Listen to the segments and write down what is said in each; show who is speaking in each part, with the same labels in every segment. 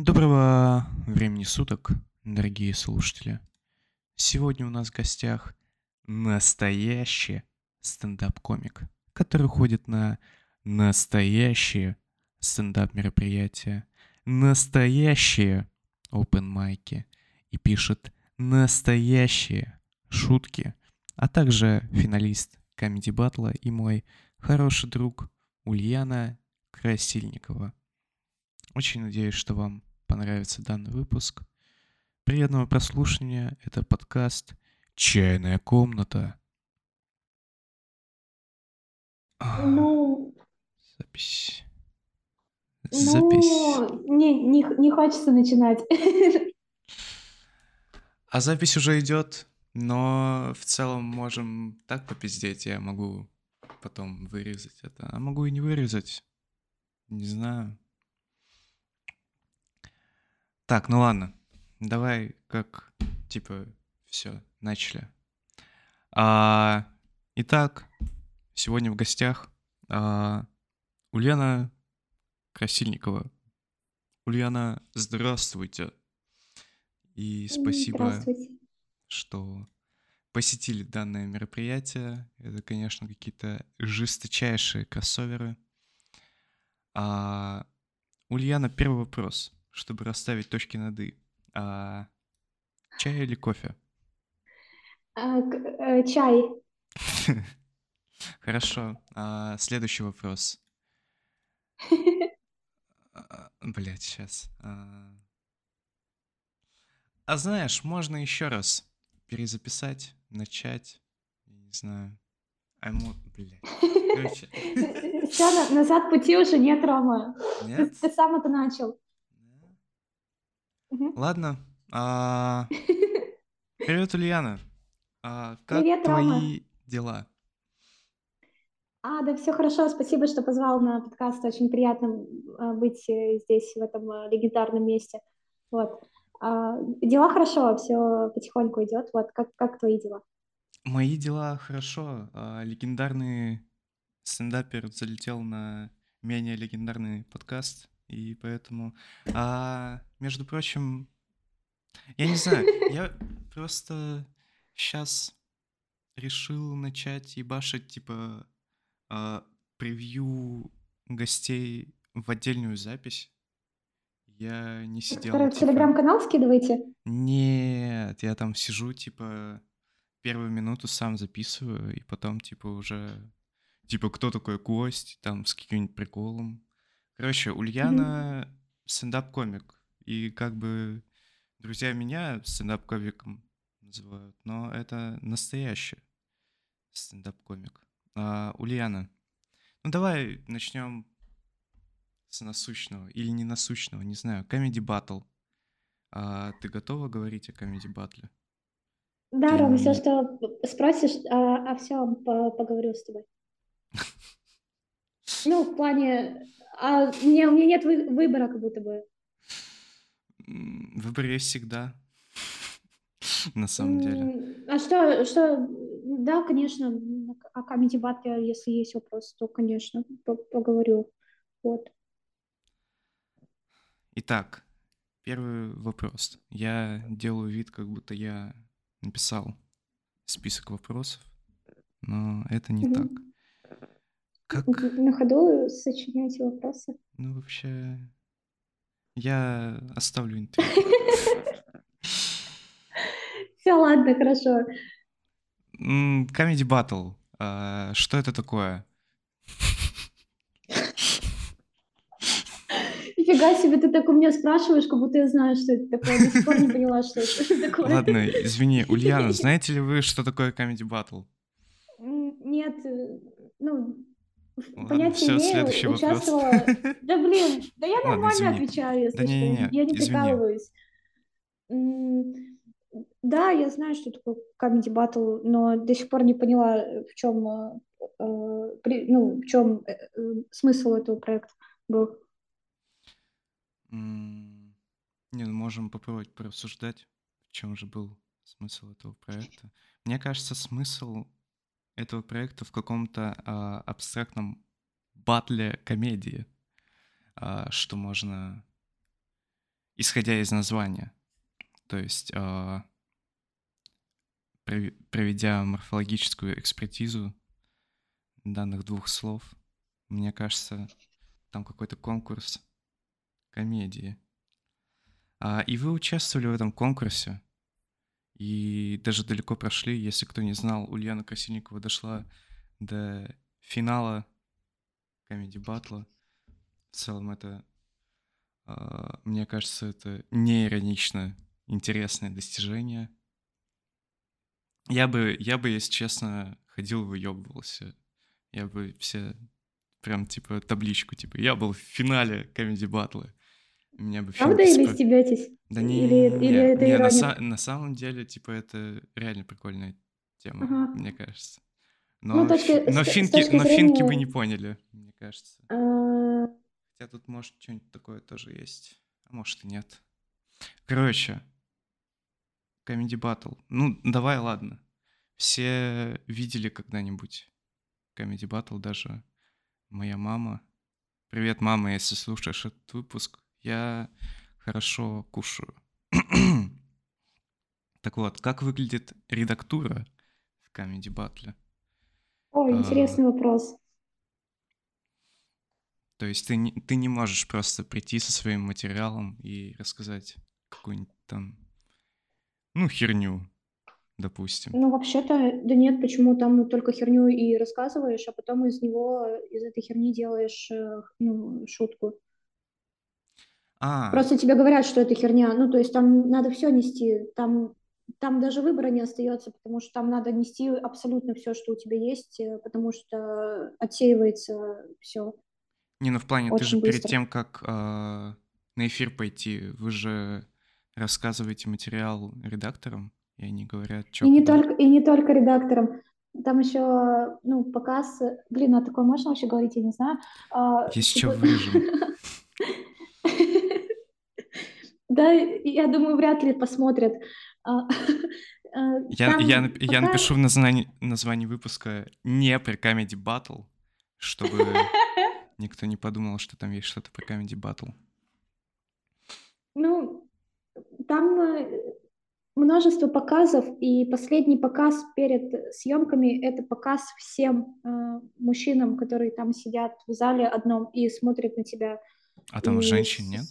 Speaker 1: Доброго времени суток, дорогие слушатели. Сегодня у нас в гостях настоящий стендап-комик, который ходит на настоящие стендап-мероприятия, настоящие open майки и пишет настоящие шутки, а также финалист Comedy Батла и мой хороший друг Ульяна Красильникова. Очень надеюсь, что вам понравится данный выпуск. Приятного прослушивания. Это подкаст «Чайная комната».
Speaker 2: Ну,
Speaker 1: Запись.
Speaker 2: ну,
Speaker 1: Запись.
Speaker 2: не, не, х- не хочется начинать.
Speaker 1: А запись уже идет, но в целом можем так попиздеть. Я могу потом вырезать это. А могу и не вырезать. Не знаю. Так, ну ладно. Давай как, типа, все, начали. А, итак, сегодня в гостях а, Ульяна Красильникова. Ульяна, здравствуйте. И спасибо
Speaker 2: Здравствуйте.
Speaker 1: что посетили данное мероприятие. Это, конечно, какие-то жесточайшие кроссоверы. А, Ульяна, первый вопрос, чтобы расставить точки над «и». А, чай или кофе?
Speaker 2: А, к- э, чай.
Speaker 1: Хорошо. А, следующий вопрос. Блять, сейчас. А знаешь, можно еще раз перезаписать, начать. Не знаю. А ему, блядь. Короче,
Speaker 2: Все, назад пути уже нет, Рома. Ты,
Speaker 1: нет?
Speaker 2: ты сам это начал.
Speaker 1: Ладно. А, Привет, Ульяна. А, Как
Speaker 2: Привет, Рома.
Speaker 1: твои дела?
Speaker 2: А, да, все хорошо. Спасибо, что позвал на подкаст. Очень приятно а, быть э, здесь, в этом а, легендарном месте. Вот. А, Дела хорошо, все потихоньку идет. Вот, как, как твои дела?
Speaker 1: Мои дела хорошо. А, Легендарный стендапер залетел на менее легендарный подкаст, и поэтому... А, между прочим, я не знаю, я просто сейчас решил начать ебашить, типа, а, превью гостей в отдельную запись. Я не сидел,
Speaker 2: Который в
Speaker 1: типа...
Speaker 2: телеграм-канал скидываете?
Speaker 1: Нет, я там сижу, типа, первую минуту сам записываю, и потом, типа, уже, типа, кто такой гость, там, с каким-нибудь приколом. Короче, Ульяна стендап-комик, и как бы друзья меня стендап-комиком называют, но это настоящий стендап-комик. А, Ульяна, ну давай начнем с насущного или не насущного, не знаю, Comedy Battle. А ты готова говорить о Comedy Battle?
Speaker 2: Да,
Speaker 1: Ты
Speaker 2: Рома, все, что спросишь, а, все, поговорю с тобой. Ну, в плане, а, не, у меня нет вы- выбора, как будто бы.
Speaker 1: Выбор есть всегда. На самом деле.
Speaker 2: А что, что, да, конечно, о Comedy Battle, если есть вопрос, то, конечно, по- поговорю. Вот.
Speaker 1: Итак, первый вопрос. Я делаю вид, как будто я написал список вопросов, но это не
Speaker 2: Мгм.
Speaker 1: так. Как,
Speaker 2: На ходу сочиняйте вопросы.
Speaker 1: ну вообще, я оставлю интервью.
Speaker 2: Все, ладно, хорошо.
Speaker 1: Comedy Battle. а, Что это такое?
Speaker 2: Нифига себе, ты так у меня спрашиваешь, как будто я знаю, что это такое. До сих пор не поняла, что это такое.
Speaker 1: Ладно, извини, Ульяна, знаете ли вы, что такое Comedy Battle?
Speaker 2: Нет, э, ну,
Speaker 1: Ладно,
Speaker 2: понятия
Speaker 1: все,
Speaker 2: имею,
Speaker 1: следующий вопрос.
Speaker 2: участвовала. Да блин, да я
Speaker 1: Ладно,
Speaker 2: нормально
Speaker 1: извини.
Speaker 2: отвечаю, если
Speaker 1: Да
Speaker 2: что.
Speaker 1: не-не-не,
Speaker 2: Я не
Speaker 1: извини.
Speaker 2: прикалываюсь. Да, я знаю, что такое Comedy Battle, но до сих пор не поняла, в чем, ну, в чем смысл этого проекта был.
Speaker 1: Не, ну можем попробовать порассуждать, в чем же был смысл этого проекта. Мне кажется, смысл этого проекта в каком-то а, абстрактном батле комедии, а, что можно исходя из названия. То есть, э, проведя морфологическую экспертизу данных двух слов, мне кажется, там какой-то конкурс комедии. А, и вы участвовали в этом конкурсе, и даже далеко прошли. Если кто не знал, Ульяна Красильникова дошла до финала комедий батла. В целом это, а, мне кажется, это не иронично интересное достижение. Я бы, я бы, если честно, ходил и выебывался. Я бы все прям, типа, табличку, типа, я был в финале комедий батла.
Speaker 2: Меня бы Правда или спро... стебетесь?
Speaker 1: Да не, или, не, или это не, на, са- на самом деле, типа, это реально прикольная тема, ага. мне кажется. Но, ну, точки, но, с, финки, с но зрения... финки бы не поняли, мне кажется. А... Хотя тут, может, что-нибудь такое тоже есть. А может и нет. Короче, Comedy Battle. Ну, давай, ладно. Все видели когда-нибудь Comedy Battle, даже моя мама. Привет, мама, если слушаешь этот выпуск. Я хорошо кушаю. так вот, как выглядит редактура в Comedy Battle?
Speaker 2: О, интересный а, вопрос.
Speaker 1: То есть ты не, ты не можешь просто прийти со своим материалом и рассказать какую-нибудь там, ну, херню, допустим.
Speaker 2: Ну, вообще-то, да нет, почему там только херню и рассказываешь, а потом из него, из этой херни делаешь, э, ну, шутку. А. Просто тебе говорят, что это херня. Ну, то есть там надо все нести. Там, там даже выбора не остается, потому что там надо нести абсолютно все, что у тебя есть, э, потому что отсеивается все.
Speaker 1: Не, ну в плане, ты же быстро. перед тем, как э, на эфир пойти, вы же рассказываете материал редакторам, и они говорят, что...
Speaker 2: И не, только, и не только редакторам. Там еще, ну, показ... Блин, а такое можно вообще говорить, я не знаю. А,
Speaker 1: Есть что вырежем.
Speaker 2: Да, я думаю, вряд ли посмотрят. А,
Speaker 1: а, я, я, пока... я напишу в названии, названии выпуска не про Comedy Battle, чтобы никто не подумал, что там есть что-то про Comedy Battle.
Speaker 2: Ну, там э, множество показов, и последний показ перед съемками — это показ всем э, мужчинам, которые там сидят в зале одном и смотрят на тебя.
Speaker 1: А там и женщин нет?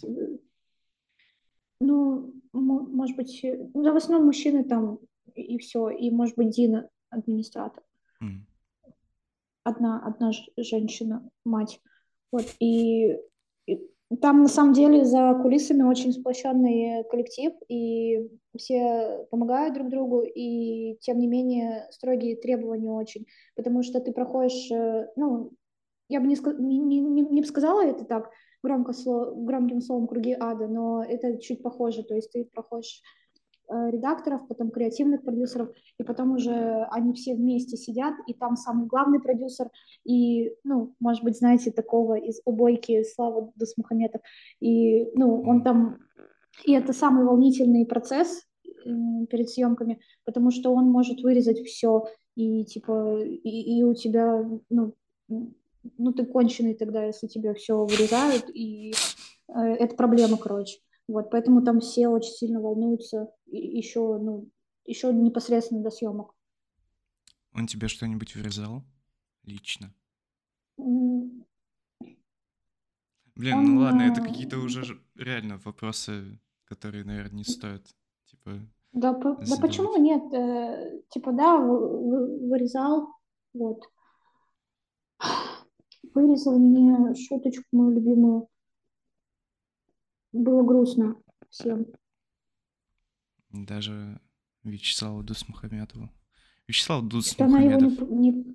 Speaker 2: Ну, может быть, э, ну, да, в основном мужчины там и, все, и, может быть, Дина, администратор. Mm. Одна, одна женщина, мать. Вот, и, и там, на самом деле, за кулисами очень сплощенный коллектив, и все помогают друг другу, и, тем не менее, строгие требования очень, потому что ты проходишь, э, ну, я бы не, не, не, не сказала это так, громко громким словом круги ада, но это чуть похоже, то есть ты проходишь э, редакторов, потом креативных продюсеров, и потом уже они все вместе сидят, и там самый главный продюсер, и, ну, может быть, знаете, такого из убойки Слава Дусмухаметов, и, ну, он там, и это самый волнительный процесс перед съемками, потому что он может вырезать все, и, типа, и, и у тебя, ну, ну ты конченый тогда, если тебе все вырезают, и э, это проблема, короче. Вот, поэтому там все очень сильно волнуются, и еще, ну, еще непосредственно до съемок.
Speaker 1: Он тебе что-нибудь вырезал лично?
Speaker 2: Mm.
Speaker 1: Блин, Он, ну ладно, это какие-то уже реально вопросы, которые, наверное, не стоят, типа...
Speaker 2: Да, по, да почему нет? Э, типа, да, вырезал, вот вырезал мне шуточку мою любимую. Было грустно всем.
Speaker 1: Даже Вячеславу Дусмухаметову. Вячеслав Дусмухаметов. Не, не...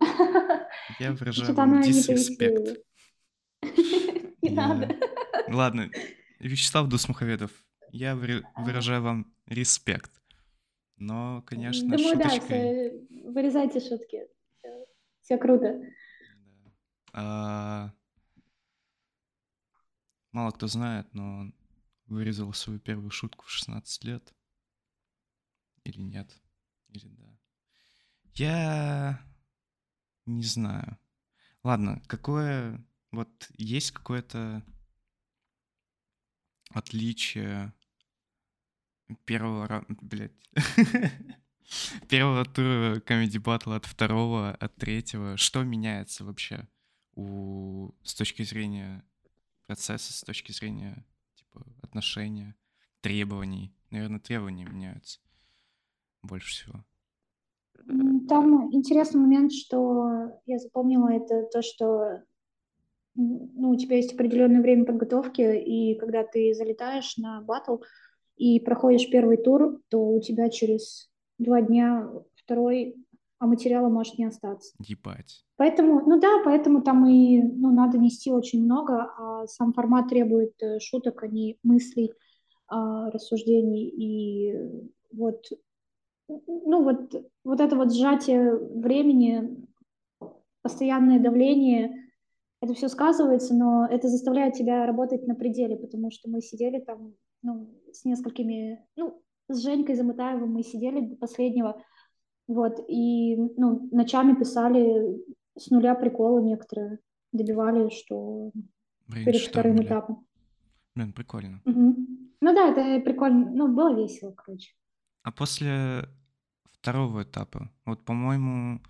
Speaker 1: Я выражаю вам дисреспект.
Speaker 2: Не надо.
Speaker 1: Ладно, Вячеслав Дусмухаметов, я выражаю вам респект. Но, конечно,
Speaker 2: Думаю, шуточкой... да, вырезайте шутки. Все круто.
Speaker 1: А... Мало кто знает, но он вырезал свою первую шутку в 16 лет. Или нет? Или да? Я не знаю. Ладно, какое... Вот есть какое-то отличие первого блядь. Первого тура комедий батла от второго, от третьего. Что меняется вообще у... с точки зрения процесса, с точки зрения типа, отношения, требований? Наверное, требования меняются больше всего.
Speaker 2: Там интересный момент, что я запомнила, это то, что ну, у тебя есть определенное время подготовки, и когда ты залетаешь на батл и проходишь первый тур, то у тебя через два дня второй, а материала может не остаться.
Speaker 1: Ебать.
Speaker 2: Поэтому, ну да, поэтому там и ну, надо нести очень много, а сам формат требует э, шуток, а не мыслей, а, рассуждений. И вот, ну вот, вот это вот сжатие времени, постоянное давление, это все сказывается, но это заставляет тебя работать на пределе, потому что мы сидели там, ну, с несколькими, ну, с Женькой Замытаевым мы сидели до последнего, вот, и, ну, ночами писали с нуля приколы некоторые, добивали, что перед вторым этапом.
Speaker 1: Блин, прикольно.
Speaker 2: Угу. Ну да, это прикольно, ну, было весело, короче.
Speaker 1: А после второго этапа, вот, по-моему,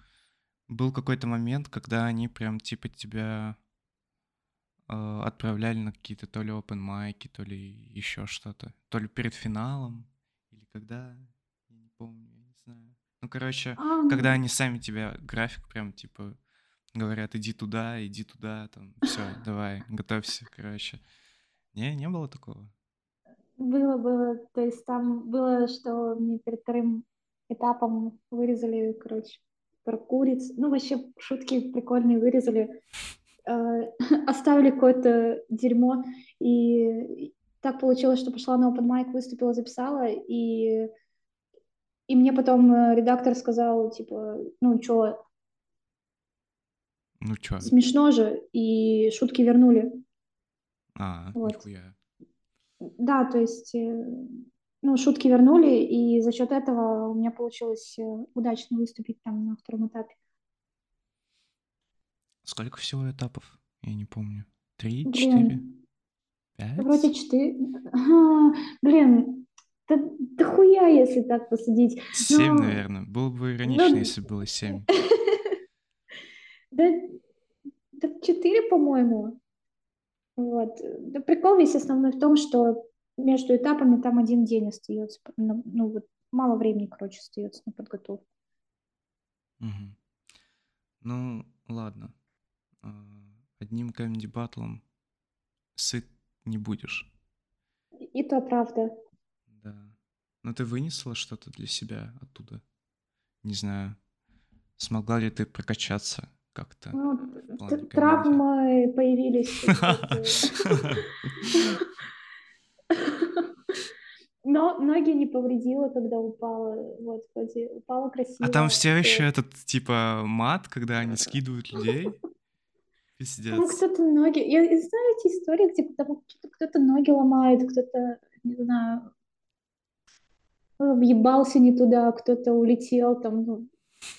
Speaker 1: был какой-то момент, когда они прям типа тебя э, отправляли на какие-то то ли open майки, то ли еще что-то, то ли перед финалом, или когда, я не помню. Ну, короче, а, когда они сами тебя график прям типа говорят, иди туда, иди туда, там, все, давай, готовься, короче. Не, не было такого?
Speaker 2: Было, было. То есть там было, что мне перед вторым этапом вырезали, короче, про куриц. Ну, вообще, шутки прикольные вырезали. Э, оставили какое-то дерьмо. И так получилось, что пошла на open mic, выступила, записала, и, и мне потом э, редактор сказал, типа, ну, чё,
Speaker 1: ну чё?
Speaker 2: Смешно же, и шутки вернули.
Speaker 1: А, вот. нихуя.
Speaker 2: Да, то есть, э, ну, шутки вернули, и за счет этого у меня получилось удачно выступить там на втором этапе.
Speaker 1: Сколько всего этапов? Я не помню. Три, четыре, пять?
Speaker 2: Вроде четыре. Блин, да, да хуя, если так посадить.
Speaker 1: Семь, Но... наверное. Было бы иронично, Но... если было семь.
Speaker 2: Да, да четыре, по-моему. Вот. Да прикол весь основной в том, что между этапами там один день остается. Ну, вот мало времени, короче, остается на подготовку.
Speaker 1: Угу. Ну, ладно. А, одним комеди батлом сыт не будешь.
Speaker 2: И то правда.
Speaker 1: Но ты вынесла что-то для себя оттуда? Не знаю. Смогла ли ты прокачаться как-то?
Speaker 2: Ну, травмы появились. Но ноги не повредила, когда упала. Вот, вроде упала красиво.
Speaker 1: А там все еще этот, типа, мат, когда они скидывают людей?
Speaker 2: Пиздец. Там кто-то ноги... Я, знаю эти истории, где там кто-то ноги ломает, кто-то, не знаю, въебался не туда, кто-то улетел, там, ну,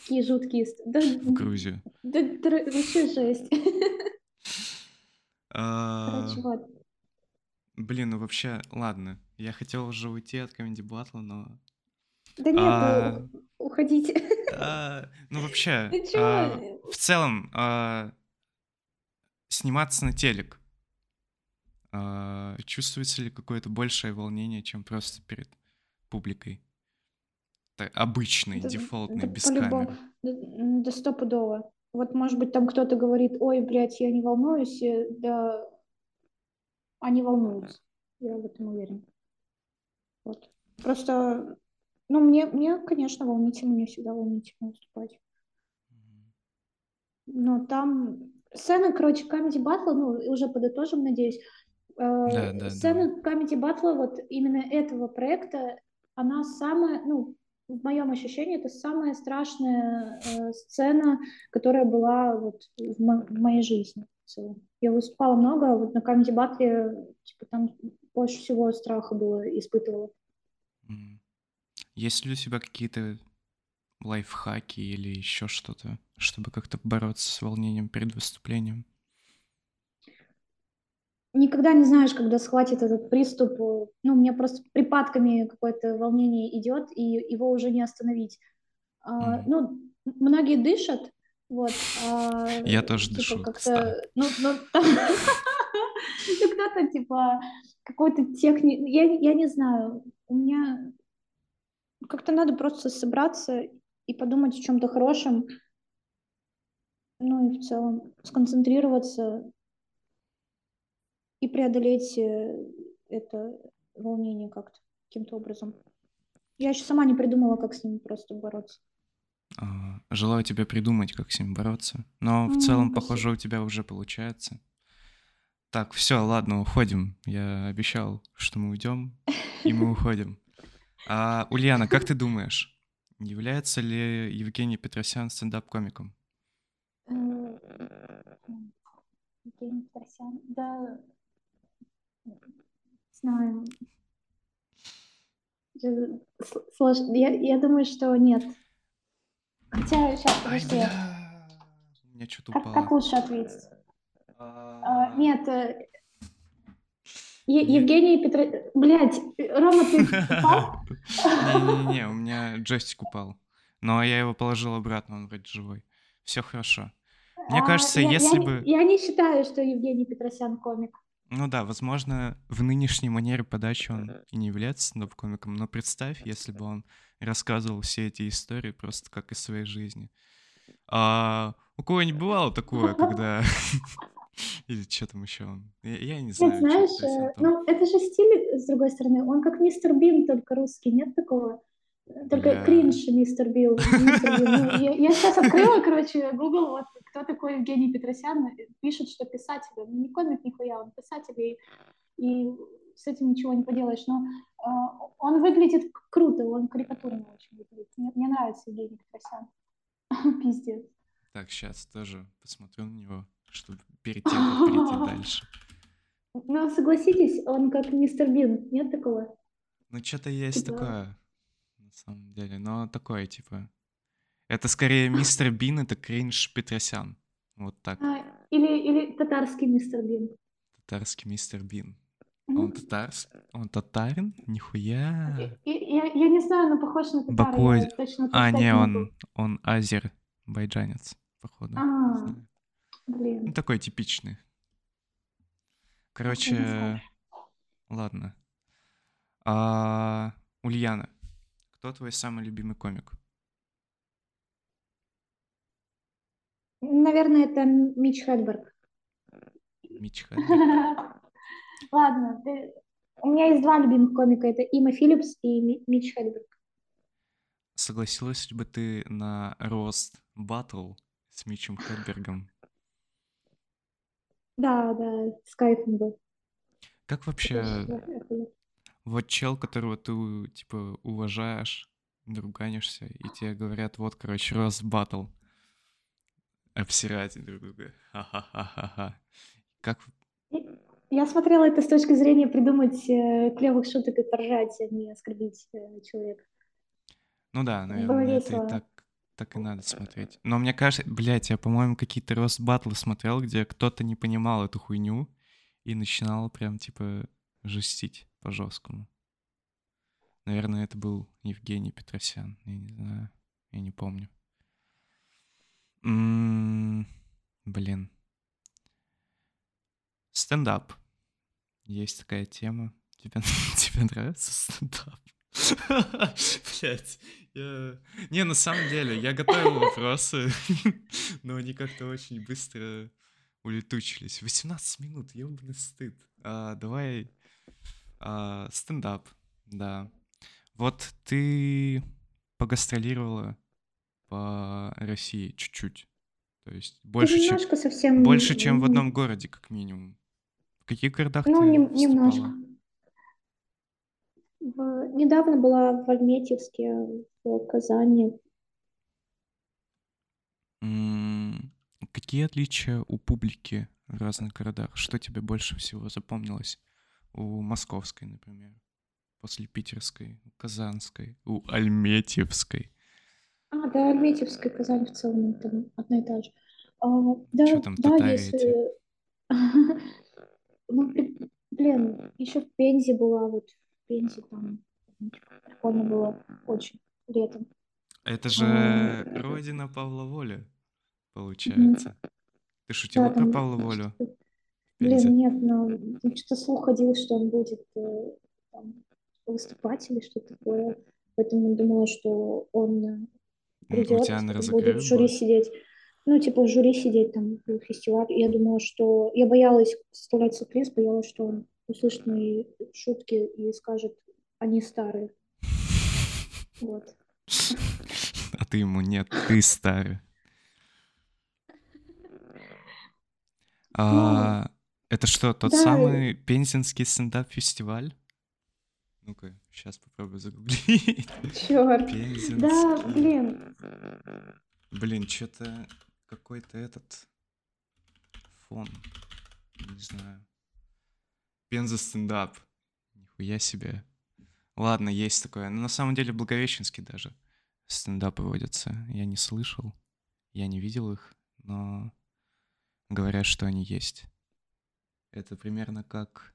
Speaker 2: такие жуткие... Да,
Speaker 1: в Грузию.
Speaker 2: Да, да, вообще жесть. А, Короче, вот.
Speaker 1: Блин, ну вообще, ладно. Я хотел уже уйти от комедий батла, но...
Speaker 2: Да нет, а... уходите.
Speaker 1: А, ну вообще, а, в целом, а, сниматься на телек. А, чувствуется ли какое-то большее волнение, чем просто перед публикой? Это обычный, да, дефолтный, да, без камеры.
Speaker 2: Да, да стопудово. Вот, может быть, там кто-то говорит, ой, блядь, я не волнуюсь, э, да, они волнуются. Я в этом уверен. Вот. Просто, ну, мне, мне, конечно, волнительно, мне всегда волнительно выступать. Но там сцена, короче, Comedy Battle, ну, уже подытожим, надеюсь. Э, да, да, сцена да. Comedy Battle вот именно этого проекта, она самая, ну, в моем ощущении, это самая страшная э, сцена, которая была вот в, мо- в моей жизни. Я выступала много, вот на Comedy Battle, типа, там больше всего страха было, испытывала.
Speaker 1: Есть ли у тебя какие-то лайфхаки или еще что-то, чтобы как-то бороться с волнением перед выступлением?
Speaker 2: Никогда не знаешь, когда схватит этот приступ. Ну, у меня просто припадками какое-то волнение идет, и его уже не остановить. А, ну, многие дышат, вот. А,
Speaker 1: Я тоже типа, дышу.
Speaker 2: Как-то, ну, ну, ну, кто-то, типа, какой-то техник... Я, я не знаю, у меня как-то надо просто собраться и подумать о чем-то хорошем, ну и в целом сконцентрироваться и преодолеть э, это волнение как-то, каким-то образом. Я еще сама не придумала, как с ним просто бороться.
Speaker 1: А, желаю тебе придумать, как с ним бороться. Но в целом, спасибо. похоже, у тебя уже получается. Так, все, ладно, уходим. Я обещал, что мы уйдем, и мы уходим. А, Ульяна, как ты думаешь, является ли Евгений Петросян стендап-комиком?
Speaker 2: Евгений Петросян, да, знаю. Сложно. Я, я думаю, что нет. Хотя, сейчас, подожди.
Speaker 1: Меня что-то
Speaker 2: упало. Как, как лучше ответить? А, а нет, э, Евгений Петро... Блядь, Рома, ты упал?
Speaker 1: Не-не-не, у меня джойстик упал. Но я его положил обратно, он вроде живой. Все хорошо. Мне а, кажется, я, если
Speaker 2: я,
Speaker 1: бы...
Speaker 2: Я не считаю, что Евгений Петросян комик.
Speaker 1: Ну да, возможно, в нынешней манере подачи он и не является стендап-комиком, но представь, если бы он рассказывал все эти истории просто как из своей жизни. А у кого-нибудь бывало такое, когда Или что там еще он? Я, я не знаю.
Speaker 2: Нет, знаешь, э, ну это же стиль, с другой стороны, он как мистер Бин, только русский, нет такого? Только Бля. кринж мистер Билл. Ну, я, я сейчас открыла, короче, Google, вот кто такой Евгений Петросян, пишет, что писатель. Он не комик нихуя, он писатель, и, и с этим ничего не поделаешь. Но э, он выглядит круто, он карикатурно очень выглядит. Мне, мне нравится Евгений Петросян. Пиздец.
Speaker 1: Так, сейчас тоже посмотрю на него чтобы как перейти дальше.
Speaker 2: Ну, согласитесь, он как мистер Бин, нет такого?
Speaker 1: Ну, что-то есть такое, самом деле, но такое, типа... Это скорее мистер Бин, это кринж Петросян. Вот так. А,
Speaker 2: или, или татарский мистер Бин.
Speaker 1: Татарский мистер Бин. Mm-hmm. Он татарский? Он татарин? Нихуя.
Speaker 2: Я, я, я не знаю, но похож на татар. Бакой...
Speaker 1: Точно а, не, он, он азер, байджанец, походу. А,
Speaker 2: Блин.
Speaker 1: Ну, такой типичный. Короче, ладно. А, Ульяна, кто твой самый любимый комик?
Speaker 2: Наверное, это Мич Хедберг.
Speaker 1: Мич Хедберг.
Speaker 2: Ладно, ты... у меня есть два любимых комика. Это Има Филлипс и Мич Хедберг.
Speaker 1: Согласилась бы ты на рост батл с Мичем Хедбергом?
Speaker 2: Да, да, с кайфом был.
Speaker 1: Как вообще... Вот чел, которого ты, типа, уважаешь, друганишься, и тебе говорят, вот, короче, рост батл. Обсирать друг друга. Ха-ха-ха-ха. Как...
Speaker 2: Я смотрела это с точки зрения придумать э, клевых шуток и поржать, а не оскорбить э, человека.
Speaker 1: Ну да, наверное, это и так так и надо смотреть. Но мне кажется, блядь, я, по-моему, какие-то рост батлы смотрел, где кто-то не понимал эту хуйню и начинал прям, типа, жестить по-жесткому. Наверное, это был Евгений Петросян. Я не знаю. Я не помню. М-м-м, блин. Стендап. Есть такая тема. Тебе, тебе нравится стендап? Блять, я... Не, на самом деле, я готовил вопросы, но они как-то очень быстро улетучились. 18 минут, ебаный стыд. А, давай а, стендап, да. Вот ты погастролировала по России чуть-чуть. То есть больше, чем, совсем... больше, чем в одном городе, как минимум. В каких городах
Speaker 2: ну, ты не, немножко. В... Недавно была в Альметьевске, в Казани.
Speaker 1: Какие отличия у публики в разных городах? Что тебе больше всего запомнилось? У московской, например, после питерской, у казанской, у альметьевской.
Speaker 2: А, да, альметьевской, Казань в целом там одна и та же. А, да, Что там, да, если... ну, блин, еще в Пензе была, вот в Пензе там прикольно было очень летом.
Speaker 1: Это же а, родина Павла Воли, получается. Ты шутила да, про Павла Волю?
Speaker 2: Блин, нет, но что-то слух ходил, что он будет э, там, выступать или что-то такое. Поэтому думала, что он придет, У тебя на будет в жюри сидеть. Ну, типа в жюри сидеть там в фестиваль. Я думала, что... Я боялась составлять сюрприз, боялась, что он услышит мои шутки и скажет, они старые. Вот.
Speaker 1: А ты ему нет, ты старый. А, ну, это что, тот да. самый пензенский стендап-фестиваль? Ну-ка, сейчас попробую загуглить.
Speaker 2: Черт. Пензенский. Да, блин.
Speaker 1: Блин, что-то какой-то этот фон. Не знаю. Пенза стендап. Нихуя себе. Ладно, есть такое. Но на самом деле Благовещенский даже стендапы водятся. Я не слышал, я не видел их, но говорят, что они есть. Это примерно как...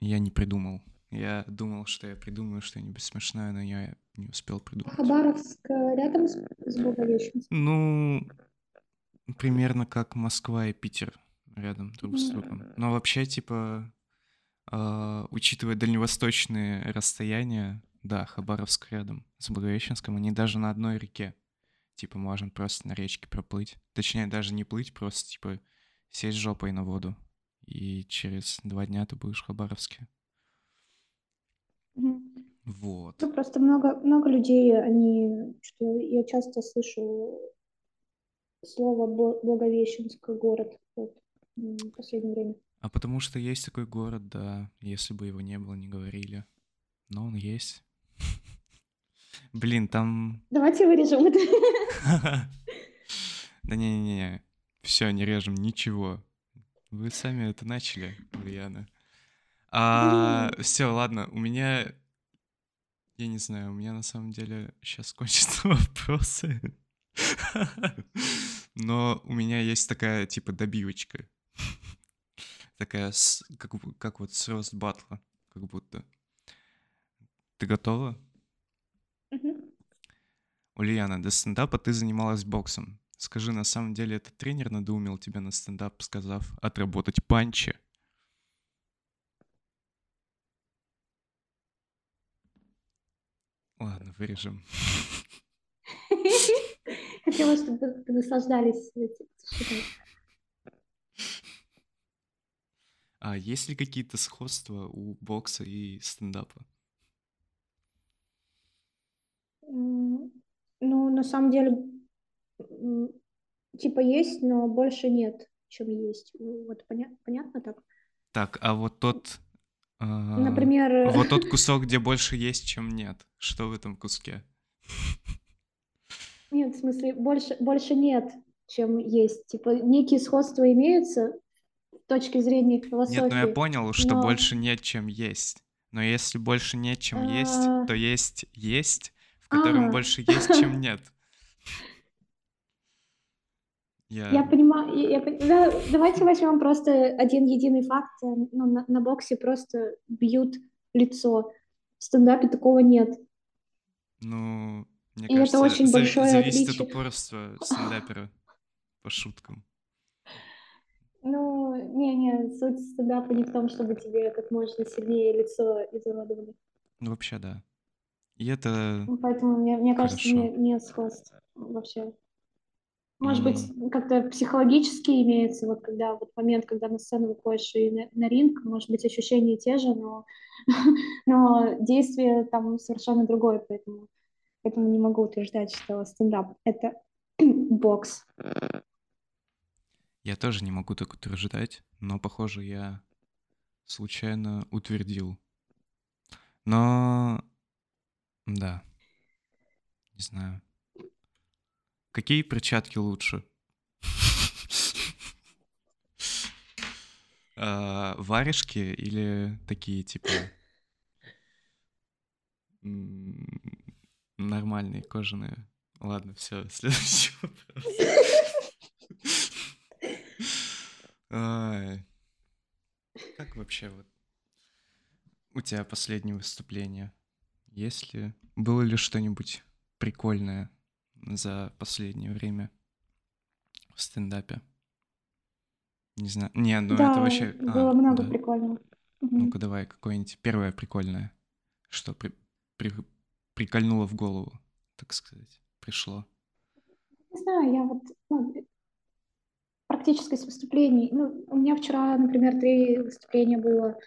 Speaker 1: Я не придумал. Я думал, что я придумаю что-нибудь смешное, но я не успел придумать.
Speaker 2: Хабаровск э, рядом с, с Благовещенском?
Speaker 1: Ну, примерно как Москва и Питер рядом друг с другом. Но вообще, типа, э, учитывая дальневосточные расстояния, да, Хабаровск рядом с Благовещенском, они даже на одной реке. Типа, можно просто на речке проплыть. Точнее, даже не плыть, просто, типа, сесть жопой на воду. И через два дня ты будешь в Хабаровске.
Speaker 2: Mm-hmm.
Speaker 1: Вот.
Speaker 2: Ну, просто много, много людей, они, что я часто слышу слово Благовещенский город вот, в последнее время.
Speaker 1: А потому что есть такой город, да, если бы его не было, не говорили. Но он есть. Блин, там...
Speaker 2: Давайте вырежем это.
Speaker 1: Да не-не-не, все, не режем ничего. Вы сами это начали, Ульяна. А, все, ладно, у меня я не знаю, у меня на самом деле сейчас кончатся вопросы. Но у меня есть такая, типа, добивочка. Такая, как, как вот с рост батла, как будто. Ты готова? Ульяна, до стендапа ты занималась боксом. Скажи, на самом деле этот тренер надоумил тебя на стендап, сказав отработать панчи? Ладно, вырежем.
Speaker 2: Хотела, чтобы вы наслаждались этим.
Speaker 1: А есть ли какие-то сходства у бокса и стендапа?
Speaker 2: Ну, на самом деле, типа есть, но больше нет, чем есть. Вот поня- понятно так?
Speaker 1: Так, а вот тот
Speaker 2: а, Например...
Speaker 1: Вот тот кусок, где больше есть, чем нет. Что в этом куске?
Speaker 2: Нет, в смысле, больше, больше нет, чем есть. Типа, некие сходства имеются с точки зрения философии. Нет,
Speaker 1: ну я понял, что но... больше нет, чем есть. Но если больше нет, чем есть, а. то есть есть, в котором а. больше есть, чем нет.
Speaker 2: Я, я понимаю, я, я, давайте возьмем просто один единый факт. Ну, на, на боксе просто бьют лицо. В стендапе такого нет.
Speaker 1: Ну, мне И кажется, это очень за, большое зависит отличие. от упорства стендапера по шуткам.
Speaker 2: Ну, не-не, суть стендапа не в том, чтобы тебе как можно сильнее лицо изуродовали.
Speaker 1: Ну, вообще, да. И это
Speaker 2: ну, Поэтому, мне, мне кажется, не, нет сходств вообще. Может быть, как-то психологически имеется, вот когда вот момент, когда на сцену выходишь и на, на ринг, может быть, ощущения те же, но, но действие там совершенно другое, поэтому, поэтому не могу утверждать, что стендап — это бокс.
Speaker 1: Я тоже не могу так утверждать, но, похоже, я случайно утвердил. Но, да, не знаю. Какие перчатки лучше? А, варежки или такие, типа, нормальные, кожаные? Ладно, все, следующий вопрос. Как вообще вот у тебя последнее выступление? Есть ли... Было ли что-нибудь прикольное за последнее время в стендапе? Не знаю. Не, ну это
Speaker 2: Да,
Speaker 1: вообще...
Speaker 2: было
Speaker 1: А,
Speaker 2: много
Speaker 1: да.
Speaker 2: прикольного.
Speaker 1: Ну-ка давай, какое-нибудь первое прикольное, что при- при- прикольнуло в голову, так сказать, пришло.
Speaker 2: Не знаю, я вот ну, практически с выступлений. Ну, у меня вчера, например, три выступления было.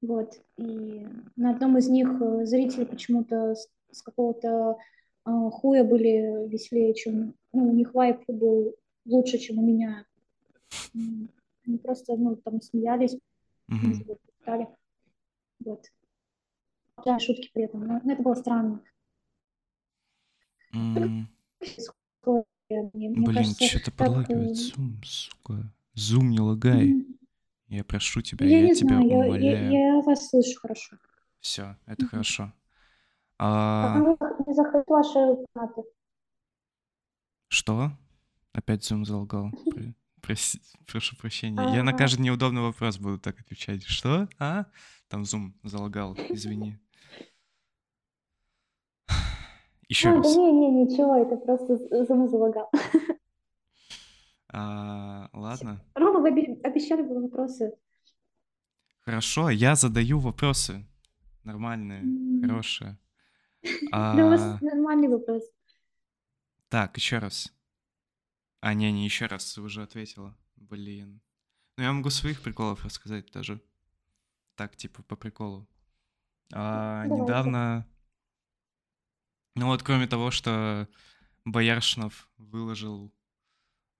Speaker 2: Вот. И на одном из них э, зрители почему-то с, с какого-то хуя были веселее, чем... Ну, у них вайп был лучше, чем у меня. Они просто, ну, там смеялись, пытали. Вот. Да, шутки при этом. Но, но это было странно. Мне,
Speaker 1: Блин,
Speaker 2: кажется,
Speaker 1: что-то
Speaker 2: э,
Speaker 1: Zoom, сука. Zoom, не лагай.
Speaker 2: м,
Speaker 1: Я прошу тебя,
Speaker 2: Я
Speaker 1: я тебя
Speaker 2: знаю, я, я,
Speaker 1: умоляю.
Speaker 2: я вас слышу хорошо.
Speaker 1: Все, это
Speaker 2: Мгм.
Speaker 1: хорошо.
Speaker 2: А
Speaker 1: А,
Speaker 2: ну, не заходит ваши канаты.
Speaker 1: что? Опять Zoom залагал. Про- проси- Прошу прощения. Я на
Speaker 2: А,
Speaker 1: каждый неудобный вопрос буду так отвечать. Что? А? Там Zoom залагал, извини. Еще
Speaker 2: а, да
Speaker 1: раз.
Speaker 2: не, не, ничего, это просто з- Zoom залагал.
Speaker 1: А, ладно.
Speaker 2: Рома, вы обе- обещали было вопросы.
Speaker 1: Хорошо, я задаю вопросы. Нормальные,
Speaker 2: М,
Speaker 1: хорошие.
Speaker 2: Да у вас
Speaker 1: А,
Speaker 2: нормальный вопрос.
Speaker 1: так, еще раз. А, не, не еще раз, ты уже ответила. Блин. Ну, я могу своих приколов рассказать тоже. Так, типа, по приколу. А, недавно... Ну вот, кроме того, что Бояршинов выложил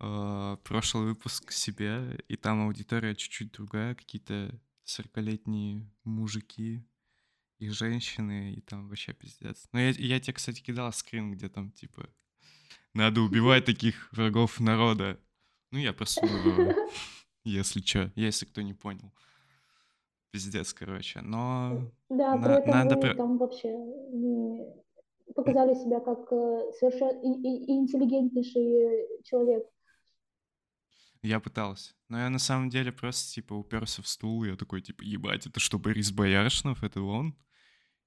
Speaker 1: э, прошлый выпуск себе, и там аудитория чуть-чуть другая, какие-то 40-летние мужики и женщины, и там вообще пиздец. Но я, я тебе, кстати, кидал скрин, где там, типа, надо убивать таких врагов народа. Ну, я просудую, если чё, если кто не понял. Пиздец, короче. Но
Speaker 2: Да, при
Speaker 1: на-
Speaker 2: этом
Speaker 1: надо...
Speaker 2: вы там вообще не показали себя как э, совершенно и- и- и интеллигентнейший человек.
Speaker 1: Я пытался. Но я на самом деле просто, типа, уперся в стул, и я такой, типа, ебать, это что, Борис Бояршинов? Это он?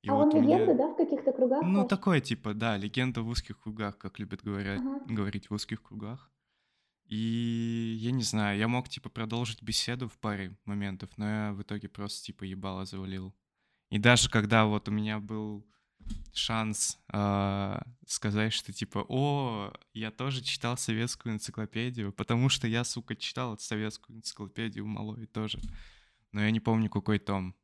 Speaker 1: И
Speaker 2: А
Speaker 1: вот
Speaker 2: он
Speaker 1: у меня-
Speaker 2: легенда, да, в каких-то кругах?
Speaker 1: Ну,
Speaker 2: ваших?
Speaker 1: такое, типа, да, легенда в узких кругах, как любят говорять,
Speaker 2: Ага.
Speaker 1: говорить в узких кругах. И я не знаю, я мог, типа, продолжить беседу в паре моментов, но я в итоге просто, типа, ебало завалил. И даже когда вот у меня был шанс а, сказать, что типа, о, я тоже читал советскую энциклопедию, потому что я, сука, читал советскую энциклопедию малой тоже. Но я не помню, какой том.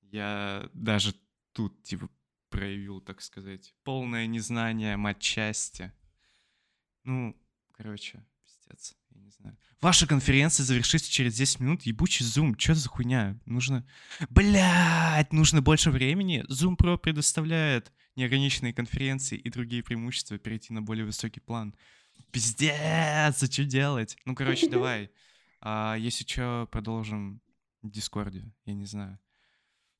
Speaker 1: Я даже тут, типа, проявил, так сказать, полное незнание матчасти. Ну, короче, пиздец, я не знаю. Ваша конференция завершится через 10 минут. Ебучий Zoom, что за хуйня? Нужно... Блять, нужно больше времени. Zoom Pro предоставляет неограниченные конференции и другие преимущества перейти на более высокий план. Пиздец, а что делать? Ну, короче, давай. А, если что, продолжим в Дискорде, я не знаю.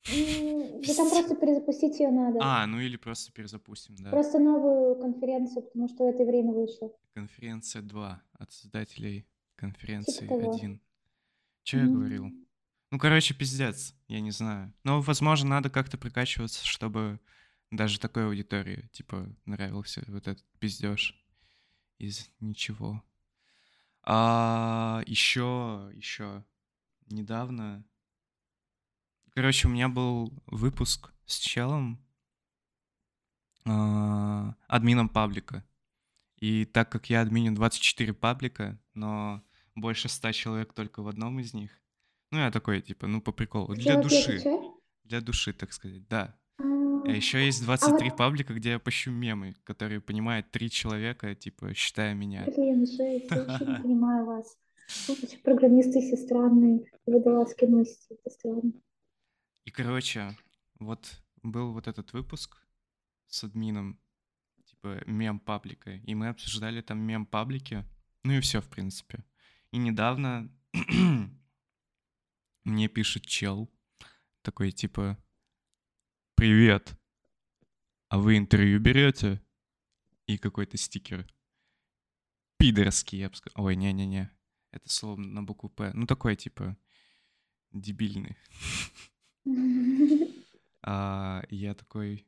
Speaker 2: Да там просто перезапустить ее надо.
Speaker 1: А, ну или просто перезапустим, да.
Speaker 2: Просто новую конференцию, потому что это время вышло.
Speaker 1: Конференция 2 от создателей конференции
Speaker 2: Типа того.
Speaker 1: 1. Че я говорил? Ну, короче, пиздец, я не знаю. Но, возможно, надо как-то прокачиваться, чтобы даже такой аудитории, типа, нравился вот этот пиздеж из ничего. А еще, еще недавно... Короче, у меня был выпуск с челом, а, админом паблика. И так как я админю 24 паблика, но больше 100 человек только в одном из них, ну, я такой, типа, ну, по приколу, для души, для души, так сказать, да.
Speaker 2: А,
Speaker 1: А еще есть 23
Speaker 2: вот-
Speaker 1: паблика, где я пощу мемы, которые понимают три человека, типа, считая меня.
Speaker 2: Блин, жесть, я вообще не понимаю вас. Программисты все странные, вас носите, это странно.
Speaker 1: И, короче, вот был вот этот выпуск с админом, типа, мем паблика, и мы обсуждали там мем паблики, ну и все, в принципе. И недавно мне пишет чел, такой, типа, «Привет, а вы интервью берете?» И какой-то стикер. Пидорский, я бы сказал. Ой, не-не-не. Это слово на букву П. Ну, такой, типа, дебильный. А я такой,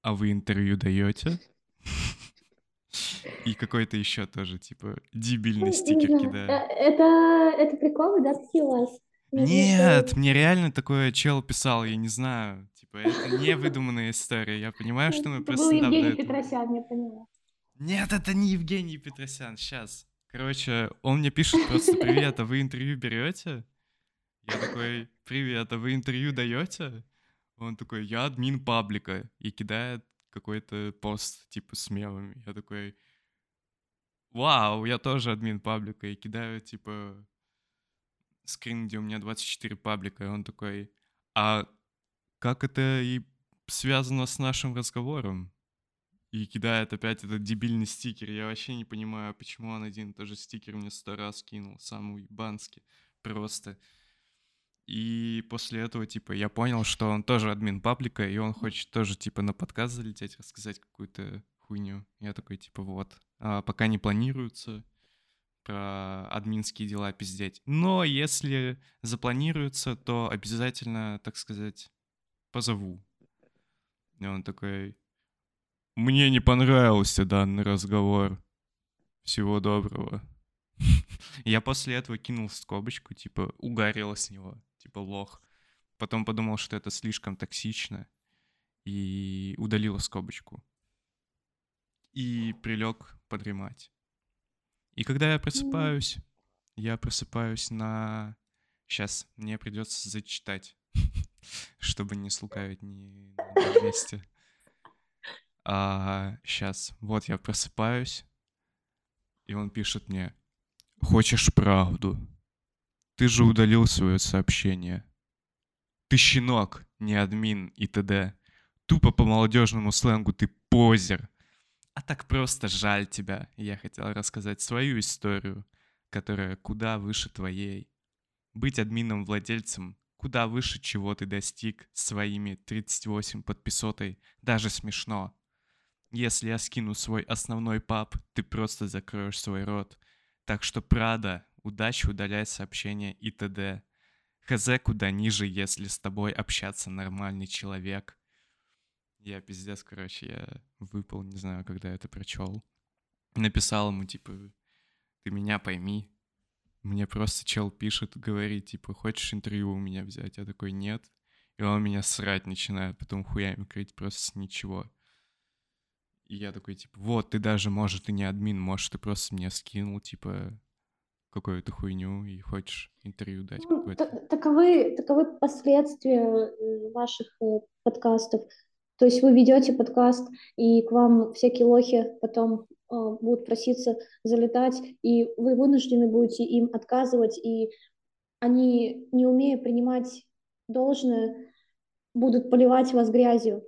Speaker 1: а вы интервью даете? И какой-то еще тоже, типа, дебильный стикер кидает.
Speaker 2: Э, это, это приколы, да, такие у вас?
Speaker 1: Нет, мне реально такое чел писал, я не знаю. Типа, это не выдуманная история. Я понимаю, что мы
Speaker 2: Это
Speaker 1: просто...
Speaker 2: был
Speaker 1: недавно
Speaker 2: Евгений
Speaker 1: это-
Speaker 2: Петросян, я поняла.
Speaker 1: Нет, это не Евгений Петросян, сейчас. Короче, он мне пишет просто «Привет, а вы интервью берете?» Я такой «Привет, а вы интервью даете?» Он такой «Я админ паблика» и кидает какой-то пост типа с мемами. Я такой «Вау, я тоже админ паблика» и кидаю типа скрин, где у меня 24 паблика, и он такой «А как это и связано с нашим разговором?» и кидает опять этот дебильный стикер. Я вообще не понимаю, почему он один и тот же стикер мне сто раз кинул, сам уебанский, просто. И после этого, типа, я понял, что он тоже админ паблика, и он хочет тоже, типа, на подкаст залететь, рассказать какую-то хуйню. Я такой, типа, вот, а, пока не планируется про админские дела пиздеть. Но если запланируется, то обязательно, так сказать, позову. И он такой, мне не понравился данный разговор. Всего доброго. Я после этого кинул скобочку, типа, угорел с него, типа, лох. Потом подумал, что это слишком токсично, и удалил скобочку. И прилег подремать. И когда я просыпаюсь, я просыпаюсь на... Сейчас мне придется зачитать, чтобы не слукавить ни на месте. А, сейчас, вот я просыпаюсь, и он пишет мне, хочешь правду? Ты же удалил свое сообщение. Ты щенок, не админ и т.д. Тупо по молодежному сленгу ты позер. А так просто жаль тебя. Я хотел рассказать свою историю, которая куда выше твоей. Быть админом-владельцем куда выше, чего ты достиг своими 38 подписотой, даже смешно. Если я скину свой основной паб, ты просто закроешь свой рот. Так что, Прада, удачи удалять сообщения и т.д. Хз куда ниже, если с тобой общаться нормальный человек. Я пиздец, короче, я выпал, не знаю, когда это прочел. Написал ему, типа, ты меня пойми. Мне просто чел пишет, говорит, типа, хочешь интервью у меня взять? Я такой, нет. И он меня срать начинает, потом хуями крыть просто с ничего. И я такой, типа, вот, ты даже, может, и не админ, может, ты просто мне скинул, типа, какую-то хуйню и хочешь интервью дать
Speaker 2: Ну,
Speaker 1: какое-то.
Speaker 2: та- таковы, таковы последствия э, ваших э, подкастов. То есть вы ведете подкаст, и к вам всякие лохи потом э, будут проситься залетать, и вы вынуждены будете им отказывать, и они, не умея принимать должное, будут поливать вас грязью.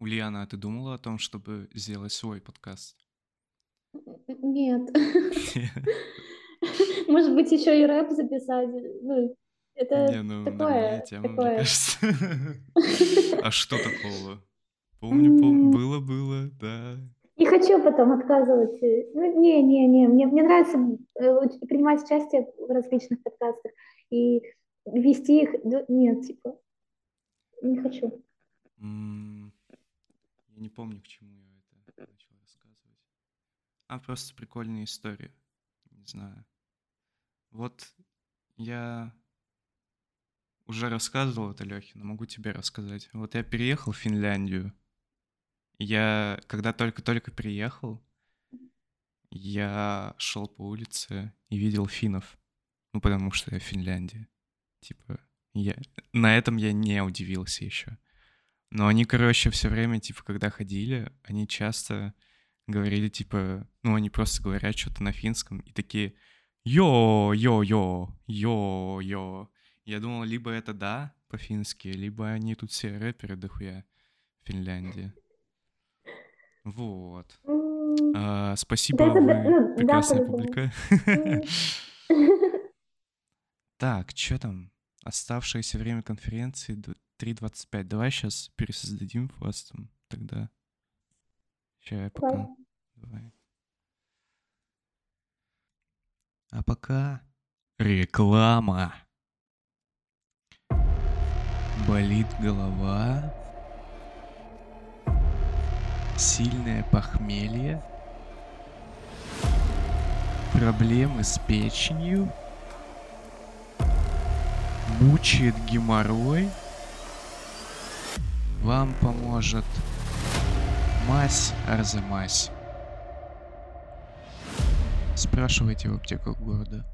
Speaker 1: Ульяна, а ты думала о том, чтобы сделать свой подкаст?
Speaker 2: Нет. Может быть, еще и рэп записать. Ну, это
Speaker 1: Не, ну
Speaker 2: такое,
Speaker 1: тема, мне
Speaker 2: такое.
Speaker 1: кажется. А что такого? Помню, пом- было-было, да.
Speaker 2: Не хочу потом отказывать. Ну, не, не, не. Мне, мне нравится э, принимать участие в различных подкастах и вести их. Нет, типа, не хочу.
Speaker 1: Я не помню, к чему я это начал рассказывать. А, просто прикольная история. Не знаю. Вот я уже рассказывал это Лехе, но могу тебе рассказать. Вот я переехал в Финляндию. Я, когда только-только приехал, я шел по улице и видел финнов. Ну, потому что я в Финляндии. Типа, я... на этом я не удивился еще. Но они, короче, все время, типа, когда ходили, они часто говорили, типа, ну, они просто говорят что-то на финском и такие «Йо-йо-йо, йо-йо». Я думал, либо это «да» по-фински, либо они тут все рэперы дохуя в Финляндии. Вот. А, спасибо,
Speaker 2: Да, да-
Speaker 1: вы
Speaker 2: ну, да,
Speaker 1: прекрасная
Speaker 2: по-любому.
Speaker 1: публика. Так, что там? Оставшееся время конференции д- 3.25. Давай сейчас пересоздадим вас там тогда. Сейчас я пока... Давай. А пока реклама. Болит голова. Сильное похмелье. Проблемы с печенью. Мучает геморрой. Вам поможет мазь Арзамась. Спрашивайте в аптеках города.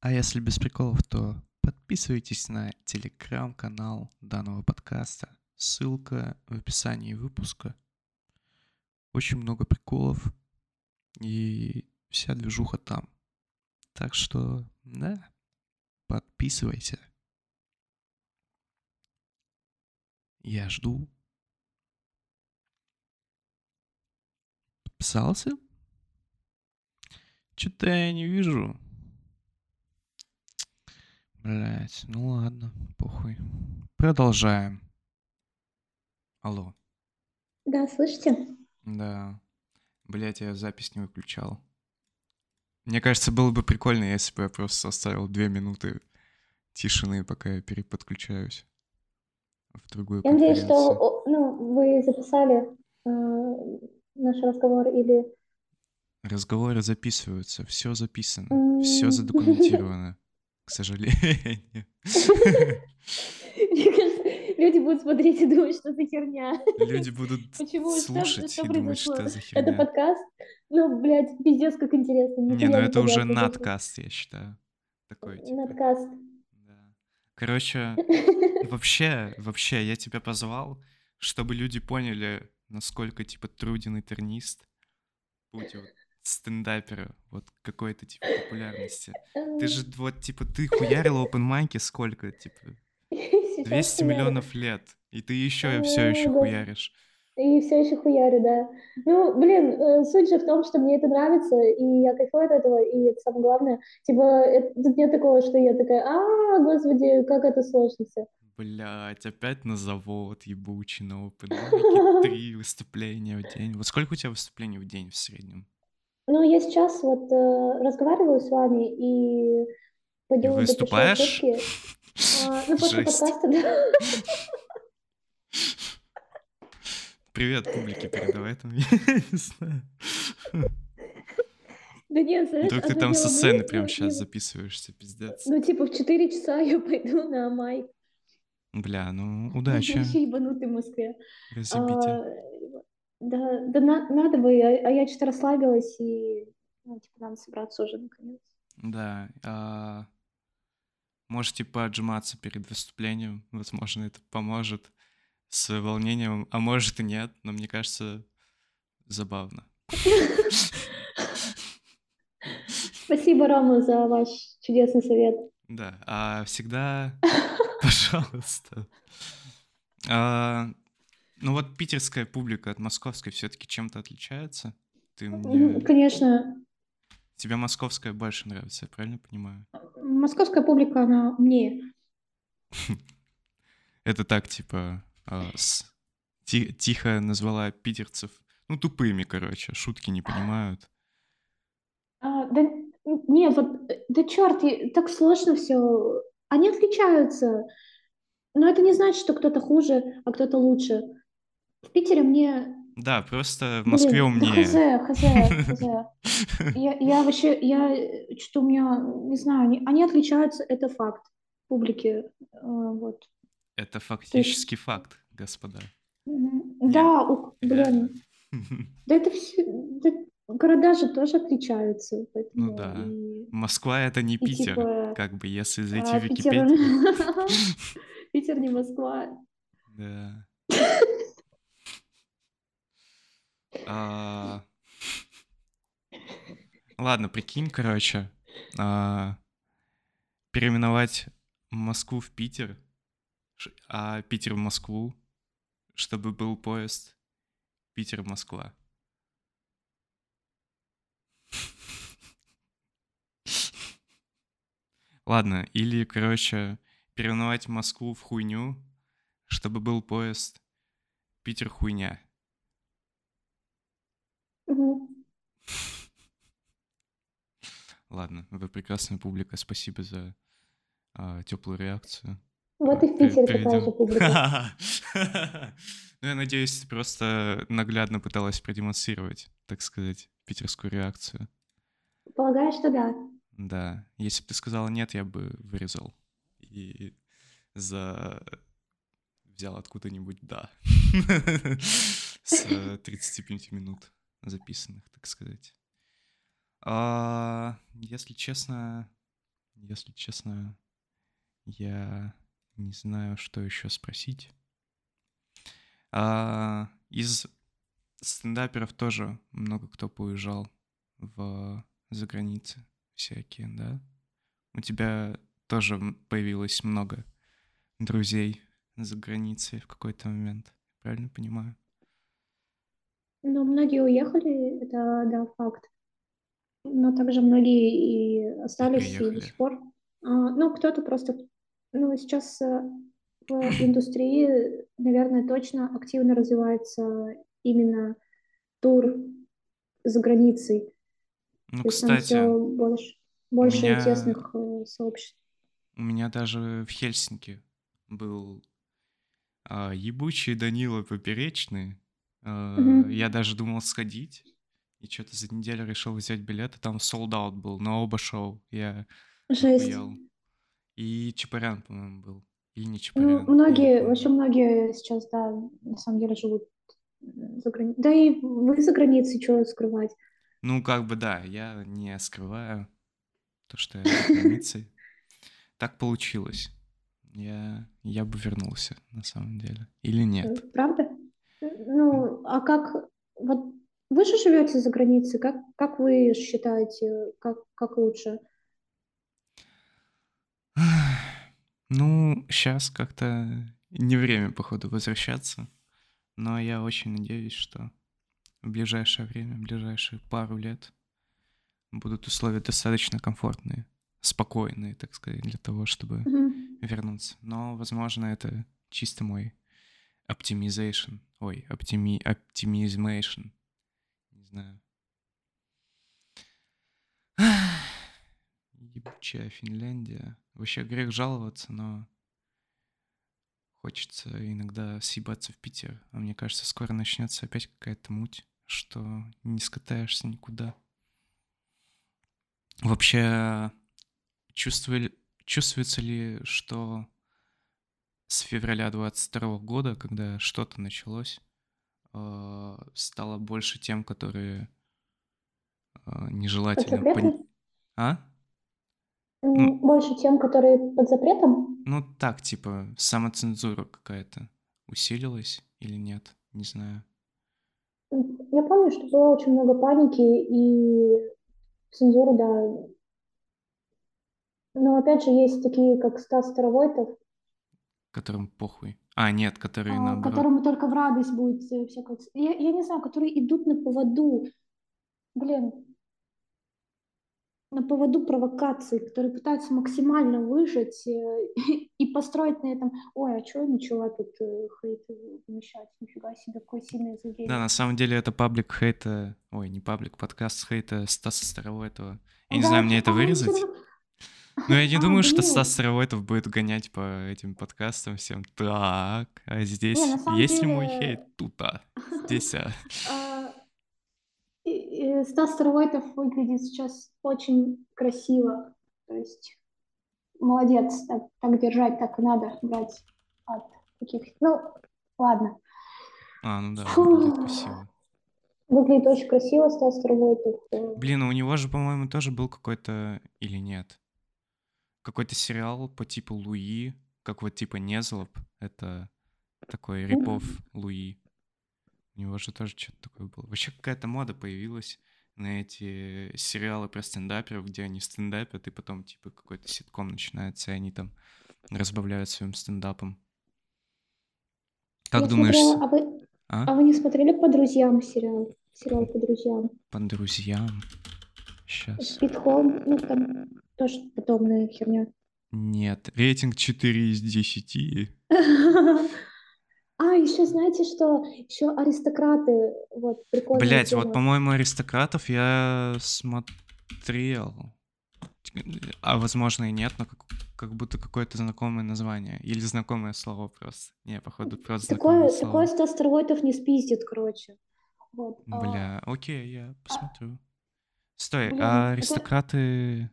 Speaker 1: А если без приколов, то подписывайтесь на телеграм-канал данного подкаста. Ссылка в описании выпуска. Очень много приколов и вся движуха там. Так что, да, подписывайся. Я жду. Подписался? Что-то я не вижу. Блять, ну ладно, похуй. Продолжаем. Алло.
Speaker 2: Да, слышите?
Speaker 1: Да. Блять, я запись не выключал. Мне кажется, было бы прикольно, если бы я просто оставил две минуты тишины, пока я переподключаюсь в другую
Speaker 2: Я надеюсь, что ну, вы записали э, наш разговор или...
Speaker 1: Разговоры записываются, все записано, все
Speaker 2: М.
Speaker 1: задокументировано, к сожалению.
Speaker 2: Мне кажется, люди будут смотреть и думать, что за херня.
Speaker 1: Люди будут
Speaker 2: Почему? Что-
Speaker 1: слушать
Speaker 2: что
Speaker 1: и думать, что за
Speaker 2: Это
Speaker 1: херня.
Speaker 2: подкаст? Ну, блядь, пиздец, как интересно.
Speaker 1: Не, ну это уже надкаст, я считаю. Такой, типа.
Speaker 2: Надкаст.
Speaker 1: Короче, вообще, вообще, я тебя позвал, чтобы люди поняли, насколько, типа, труден и тернист путь вот стендапера, вот какой-то, типа, популярности. Ты же, вот, типа, ты хуярил опенмайки сколько, типа, 200 миллионов лет, и ты еще все еще хуяришь.
Speaker 2: И все еще хуярю, да. Ну, блин, э, суть же в том, что мне это нравится, и я кайфую от этого, и это самое главное. Типа, это- тут нет такого, что я такая, а, господи, как это сложно все.
Speaker 1: Блять, опять на завод ебучий, на опенмайке, три выступления в день. Вот сколько у тебя выступлений в день в среднем?
Speaker 2: Ну, я сейчас вот э, разговариваю с вами и пойду допишу
Speaker 1: выступаешь?
Speaker 2: А, ну, после подкаста, да.
Speaker 1: Привет публике передавай там, я не знаю.
Speaker 2: Да нет, знаешь,
Speaker 1: Вдруг ты там со сцены
Speaker 2: ну,
Speaker 1: прямо
Speaker 2: ну,
Speaker 1: сейчас записываешься, пиздец.
Speaker 2: Ну, типа, в 4 часа я пойду на майк.
Speaker 1: Бля, ну, удачи,
Speaker 2: Вообще ебанутый в Москве.
Speaker 1: разъебите.
Speaker 2: А, да, да на- надо бы, а, а я что-то расслабилась, и, ну, типа, надо собраться уже наконец.
Speaker 1: Да, а, можете поотжиматься перед выступлением, возможно, это поможет с волнением, а может и нет, но мне кажется, забавно.
Speaker 2: Спасибо, Рома, за ваш чудесный совет.
Speaker 1: Да, а всегда, пожалуйста. А, ну вот питерская публика от московской все-таки чем-то отличается? Ты мне...
Speaker 2: Конечно,
Speaker 1: Тебе московская больше нравится, я правильно понимаю?
Speaker 2: московская публика, она умнее.
Speaker 1: Это так, типа, с- ти- тихо назвала питерцев, ну, тупыми, короче, шутки не понимают.
Speaker 2: А, да, не, вот, да черт, так сложно все. Они отличаются, но это не значит, что кто-то хуже, а кто-то лучше. В Питере мне,
Speaker 1: Да, просто в Москве
Speaker 2: блин, да
Speaker 1: умнее.
Speaker 2: хз, хз, хз. Я, я вообще, я, что у меня, не знаю, они, они отличаются, это факт публики, э, вот.
Speaker 1: Это фактически факт, господа.
Speaker 2: Да, у- блин, да это все, да города же тоже отличаются, поэтому
Speaker 1: Ну да.
Speaker 2: и-
Speaker 1: Москва — это не
Speaker 2: и
Speaker 1: Питер,
Speaker 2: типа,
Speaker 1: как бы, если зайти
Speaker 2: а,
Speaker 1: в Википедию.
Speaker 2: Питер не Москва.
Speaker 1: Да. А, Ладно, прикинь, короче, а, переименовать Москву в Питер, а Питер в Москву, чтобы был поезд Питер-Москва. Ладно, или, короче, переименовать Москву в хуйню, чтобы был поезд Питер-хуйня.
Speaker 2: Мгм.
Speaker 1: Ладно, вы прекрасная публика, спасибо за а, теплую реакцию.
Speaker 2: Вот и в Питере такая же публика.
Speaker 1: Ну, я надеюсь, ты просто наглядно пыталась продемонстрировать, так сказать, питерскую реакцию.
Speaker 2: Полагаю, что да.
Speaker 1: Да, если бы ты сказала нет, я бы вырезал. И за... взял откуда-нибудь «да». С э, 35 минут записанных, так сказать. А, Если честно, если честно, я не знаю, что еще спросить. А, Из стендаперов тоже много кто поуезжал в за границы всякие, да? У тебя тоже появилось много друзей за границей в какой-то момент, правильно понимаю?
Speaker 2: Но многие уехали, это да, факт. Но также многие и остались и до
Speaker 1: приехали.
Speaker 2: сих пор. А, Ну, кто-то просто, ну, сейчас э, в индустрии, наверное, точно активно развивается именно тур за границей.
Speaker 1: Ну,
Speaker 2: То
Speaker 1: кстати,
Speaker 2: больше, больше
Speaker 1: меня-
Speaker 2: тесных э, сообществ.
Speaker 1: у меня даже в Хельсинки был а, ебучий Данила Поперечный. А,
Speaker 2: Мгм.
Speaker 1: Я даже думал сходить. И что-то за неделю решил взять билеты. Там солдат был на оба шоу. Я
Speaker 2: Жесть.
Speaker 1: охуел. И Чапарян, по-моему, был. Или не
Speaker 2: Ну,
Speaker 1: Чапарян. не
Speaker 2: многие,
Speaker 1: помню.
Speaker 2: вообще многие сейчас, да, на самом деле живут за границей. Да и вы за границей, что скрывать.
Speaker 1: Ну, как бы да, я не скрываю то, что я за границей. Так получилось. Я, я бы вернулся, на самом деле. Или нет?
Speaker 2: Правда? Ну, а как... Вот вы же живете за границей, как, как вы считаете, как, как лучше?
Speaker 1: Ну, сейчас как-то не время, походу, возвращаться. Но я очень надеюсь, что в ближайшее время, в ближайшие пару лет будут условия достаточно комфортные, спокойные, так сказать, для того, чтобы
Speaker 2: Мгм.
Speaker 1: вернуться. Но, возможно, это чисто мой оптимизation. Ой, оптими... оптимизмейшн. Не знаю. Ебучая Финляндия. Вообще грех жаловаться, но хочется иногда съебаться в Питер. А мне кажется, скоро начнется опять какая-то муть, что не скатаешься никуда. Вообще, чувствовали, чувствуется ли, что с февраля 22 года, когда что-то началось, э, стало больше тем, которые э, нежелательно... пон-
Speaker 2: запретом?
Speaker 1: А?
Speaker 2: Больше тем, которые под запретом?
Speaker 1: Ну так, типа, самоцензура какая-то усилилась или нет, не знаю.
Speaker 2: Я помню, что было очень много паники и цензуры, да. Но опять же есть такие, как Стас Старовойтов,
Speaker 1: Которым похуй. А, нет, которые
Speaker 2: а,
Speaker 1: наоборот.
Speaker 2: которому только в радость будет э, всякое... Я, я не знаю, которые идут на поводу, блин, на поводу провокаций, которые пытаются максимально выжить э, и построить на этом, ой, а что я начала тут хейт вмещать, нифига себе, какое сильное заявление.
Speaker 1: Да, на самом деле это паблик хейта... Ой, не паблик, подкаст хейта Стаса Старовойтова. Я не
Speaker 2: Да,
Speaker 1: знаю, мне это
Speaker 2: а,
Speaker 1: вырезать. Но я не
Speaker 2: А,
Speaker 1: думаю, что
Speaker 2: блин.
Speaker 1: Стас Старовойтов будет гонять по этим подкастам всем. Так, а здесь
Speaker 2: самом
Speaker 1: есть ли мой хейт? Тут-а. Здесь, а.
Speaker 2: Стас Старовойтов выглядит сейчас очень красиво. То есть молодец, так, так держать, так и надо брать от таких. Ну, ладно.
Speaker 1: А, ну да, выглядит красиво.
Speaker 2: Выглядит очень красиво Стас Старовойтов. Э,
Speaker 1: Блин, а у него же, по-моему, тоже был какой-то... Или нет? Какой-то сериал по типу Луи, как вот типа Незлоб. Это такой рипов Луи. У него же тоже что-то такое было. Вообще какая-то мода появилась на эти сериалы про стендаперов, где они стендапят, и потом типа какой-то ситком начинается, и они там разбавляют своим стендапом. Как
Speaker 2: я
Speaker 1: думаешь,
Speaker 2: смотрела, а вы,
Speaker 1: а?
Speaker 2: а вы не смотрели по друзьям сериал? Сериал по друзьям.
Speaker 1: По друзьям? Сейчас.
Speaker 2: Спит Холм, ну там тоже подобная херня.
Speaker 1: Нет, рейтинг 4 из 10.
Speaker 2: А, еще знаете что? Еще аристократы. Вот, прикольная
Speaker 1: Блять, вот, по-моему, аристократов я смотрел. А возможно и нет, но как, как будто какое-то знакомое название. Или знакомое слово просто. Не, походу, просто
Speaker 2: Такое,
Speaker 1: знакомое
Speaker 2: такое
Speaker 1: слово.
Speaker 2: 100 астероидов не спиздит, короче. Вот. а,
Speaker 1: Бля, окей, я посмотрю. Стой,
Speaker 2: блин,
Speaker 1: а
Speaker 2: это-
Speaker 1: аристократы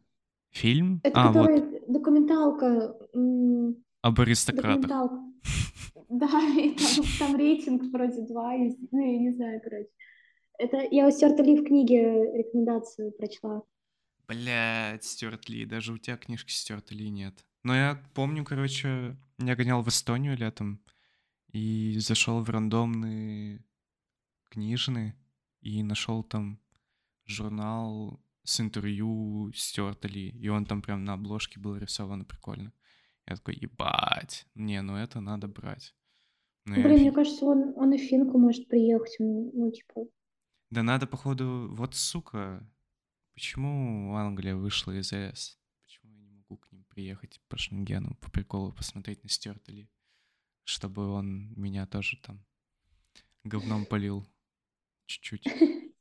Speaker 1: фильм?
Speaker 2: Это
Speaker 1: а, вот,
Speaker 2: который документалка. м,
Speaker 1: об аристократах.
Speaker 2: Документалка. Да, и там, там рейтинг вроде 2 из... Ну, я не знаю, короче. Это я у Стюарта Ли в книге рекомендацию прочла.
Speaker 1: Блядь, Стюарт Ли, даже у тебя книжки Стюарта Ли нет. Но я помню, короче, я гонял в Эстонию летом и зашел в рандомные книжные и нашел там журнал с интервью Стюарта Ли. И он там прям на обложке был рисован прикольно. Я такой, ебать, не, ну это надо брать. Ну, я
Speaker 2: Блин, мне
Speaker 1: офиг-
Speaker 2: кажется, он, он и в Финку может приехать. Ну, типа,
Speaker 1: Да надо, походу, вот сука, почему Англия вышла из ЕС? Почему я не могу к ним приехать по Шенгену, по приколу посмотреть на Стюарта Ли? Чтобы он меня тоже там говном полил чуть-чуть.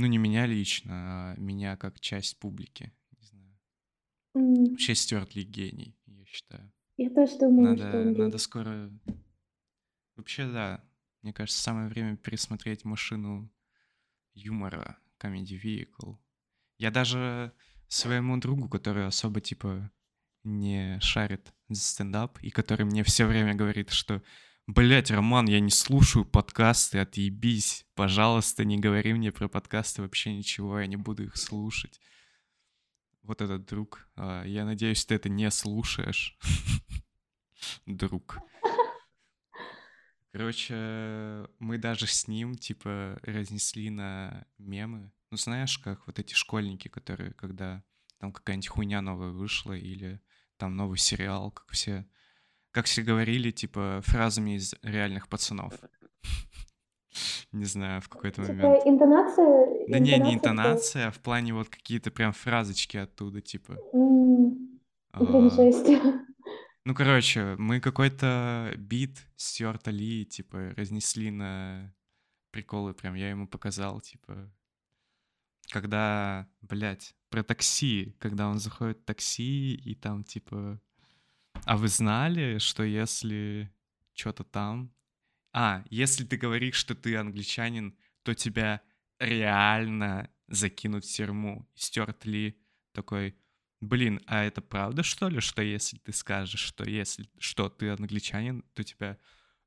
Speaker 1: Ну, не меня лично, а меня как часть публики.
Speaker 2: М,
Speaker 1: Вообще Стюарт Ли гений, я считаю.
Speaker 2: я тоже думаю, что
Speaker 1: Надо,
Speaker 2: он
Speaker 1: надо скоро... Вообще, да. Мне кажется, самое время пересмотреть машину юмора Comedy Vehicle. Я даже своему другу, который особо, типа, не шарит за стендап, и который мне все время говорит, что Блять, Роман, я не слушаю подкасты, отъебись. Пожалуйста, не говори мне про подкасты вообще ничего, я не буду их слушать. Вот этот друг. а, Я надеюсь, ты это не слушаешь. Друг. Короче, мы даже с ним, типа, разнесли на мемы. Ну, знаешь, как вот эти школьники, которые, когда там какая-нибудь хуйня новая вышла, или там новый сериал, как все, как все говорили, типа, фразами из реальных пацанов. Не знаю, в какой-то момент.
Speaker 2: Типа, интонация...
Speaker 1: Да не, не
Speaker 2: интонация
Speaker 1: интонация, а в плане вот какие-то прям фразочки оттуда, типа. а,
Speaker 2: жесть.
Speaker 1: Ну, короче, мы какой-то бит Стюарта Ли, типа, разнесли на приколы, прям я ему показал, типа, когда, блядь, про такси, когда он заходит в такси, и там, типа, а вы знали, что если что-то там... А, если ты говоришь, что ты англичанин, то тебя реально закинут в тюрьму. И Стюарт Ли такой, блин, а это правда, что ли, что если ты скажешь, что если что ты англичанин, то тебя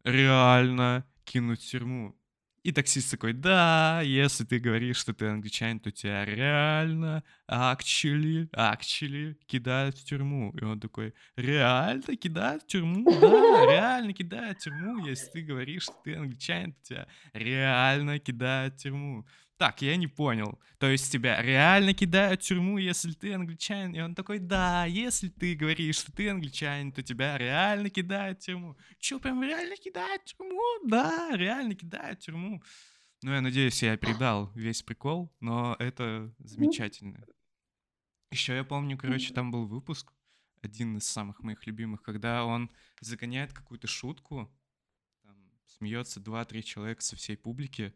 Speaker 1: реально кинут в тюрьму? И таксист такой, да, если ты говоришь, что ты англичанин, то тебя реально, actually, actually кидают в тюрьму. И он такой, реально кидают в тюрьму? Да, реально кидают в тюрьму, если ты говоришь, что ты англичанин, то тебя реально кидают в тюрьму. Так, я не понял. То есть тебя реально кидают в тюрьму, если ты англичанин? И он такой, да, если ты говоришь, что ты англичанин, то тебя реально кидают в тюрьму. Чё, прям реально кидают в тюрьму? Да, реально кидают в тюрьму. Ну, я надеюсь, я передал весь прикол, но это замечательно. Еще я помню, короче, там был выпуск, один из самых моих любимых, когда он загоняет какую-то шутку, там смеется 2-3 человека со всей публики,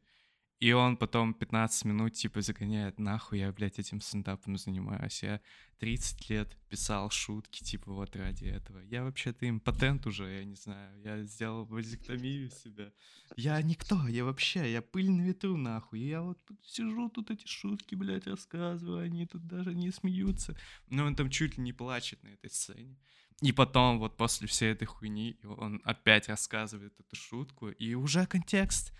Speaker 1: и он потом 15 минут, типа, загоняет нахуй, я, блядь, этим стендапом занимаюсь. Я 30 лет писал шутки, типа, вот ради этого. Я вообще-то импотент уже, я не знаю. Я сделал вазектомию себя. Я никто, я вообще, я пыль на ветру, нахуй. И я вот сижу, тут эти шутки, блядь, рассказываю, они тут даже не смеются. Но он там чуть ли не плачет на этой сцене. И потом, вот после всей этой хуйни, он опять рассказывает эту шутку, и уже контекст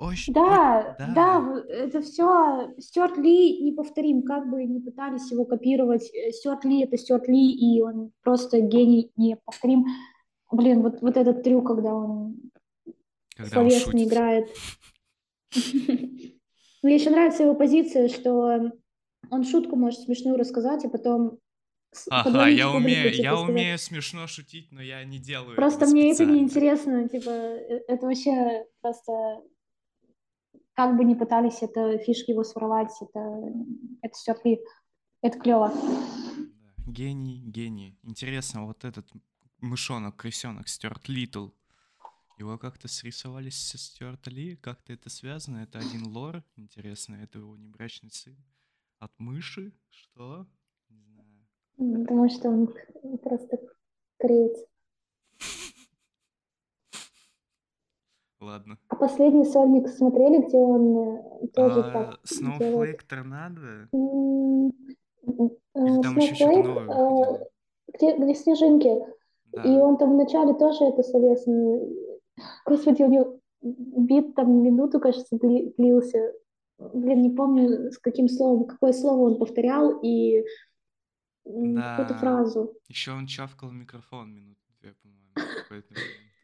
Speaker 1: очень...
Speaker 2: Да,
Speaker 1: да.
Speaker 2: да, это все Стюарт Ли неповторим, как бы не пытались его копировать. Э, Стюарт Ли это Стюарт Ли, и он просто гений неповторим. Блин, вот, вот этот трюк, когда он
Speaker 1: когда он
Speaker 2: словесно
Speaker 1: шутит.
Speaker 2: играет. Мне еще нравится его позиция, что он шутку может смешную рассказать, а потом с-
Speaker 1: Ага, я умею, я умею смешно шутить, но я не делаю
Speaker 2: Просто мне это не
Speaker 1: специально.
Speaker 2: интересно, типа, э, это вообще просто как бы ни пытались это фишки его своровать, это, это Ли, это клево.
Speaker 1: Да, Гений, гений. Интересно, вот этот мышонок, крысенок Стюарт Литл, его как-то срисовали со Стюарта Ли, как-то это связано, это один лор, интересно, это его небрачный сын от мыши, что?
Speaker 2: Потому что он просто кореец.
Speaker 1: Ладно.
Speaker 2: А последний сольник смотрели, где он э, тоже
Speaker 1: А,
Speaker 2: так
Speaker 1: Snowflake? Торнадо?
Speaker 2: Э,
Speaker 1: там еще что-то
Speaker 2: э, где, где снежинки. И
Speaker 1: Да.
Speaker 2: он там вначале тоже это словесно. Господи, у него бит там минуту, кажется, дли- длился. Блин, не помню, с каким словом, какое слово он повторял и м, какую-то
Speaker 1: Да.
Speaker 2: фразу.
Speaker 1: Еще он чавкал микрофон минут две, по-моему.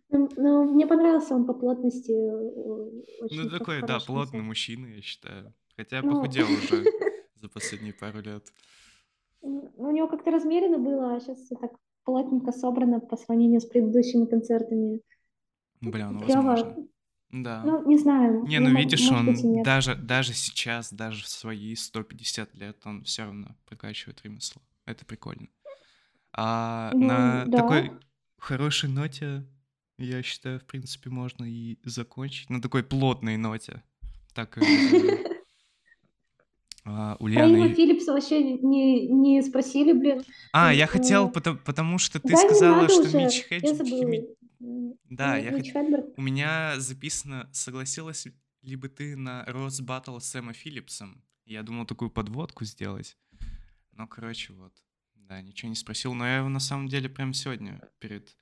Speaker 2: Ну, ну, мне понравился он по плотности, э, очень
Speaker 1: Ну, такой, да, плотный
Speaker 2: концерт.
Speaker 1: мужчина, я считаю. Хотя
Speaker 2: Ну,
Speaker 1: похудел уже за последние пару лет.
Speaker 2: м, у него как-то размеренно было, а сейчас так плотненько собрано по сравнению с предыдущими концертами.
Speaker 1: Бля, ну
Speaker 2: Клево.
Speaker 1: возможно. Да.
Speaker 2: Ну, не знаю,
Speaker 1: Не,
Speaker 2: ну,
Speaker 1: ну видишь,
Speaker 2: быть
Speaker 1: он даже, даже сейчас, даже в свои 150 лет, он все равно прокачивает ремесло. Это прикольно. А
Speaker 2: Ну,
Speaker 1: на
Speaker 2: да.
Speaker 1: такой хорошей ноте, я считаю, в принципе, можно и закончить. На такой плотной ноте. Так. А,
Speaker 2: Про
Speaker 1: Ульяна...
Speaker 2: Ива
Speaker 1: и-
Speaker 2: Филлипса вообще не, не спросили, блин.
Speaker 1: А, я хотел, потому, потому что ты
Speaker 2: Да,
Speaker 1: сказала, что
Speaker 2: уже,
Speaker 1: Митч
Speaker 2: я
Speaker 1: Хедж... Да, я
Speaker 2: Митч
Speaker 1: хот-
Speaker 2: Хедберг.
Speaker 1: У меня записано, согласилась ли бы ты на Рос Баттл с Сэма Филлипсом? Я думал такую подводку сделать. Но, короче, вот. Да, ничего не спросил. Но я его на самом деле прям сегодня перед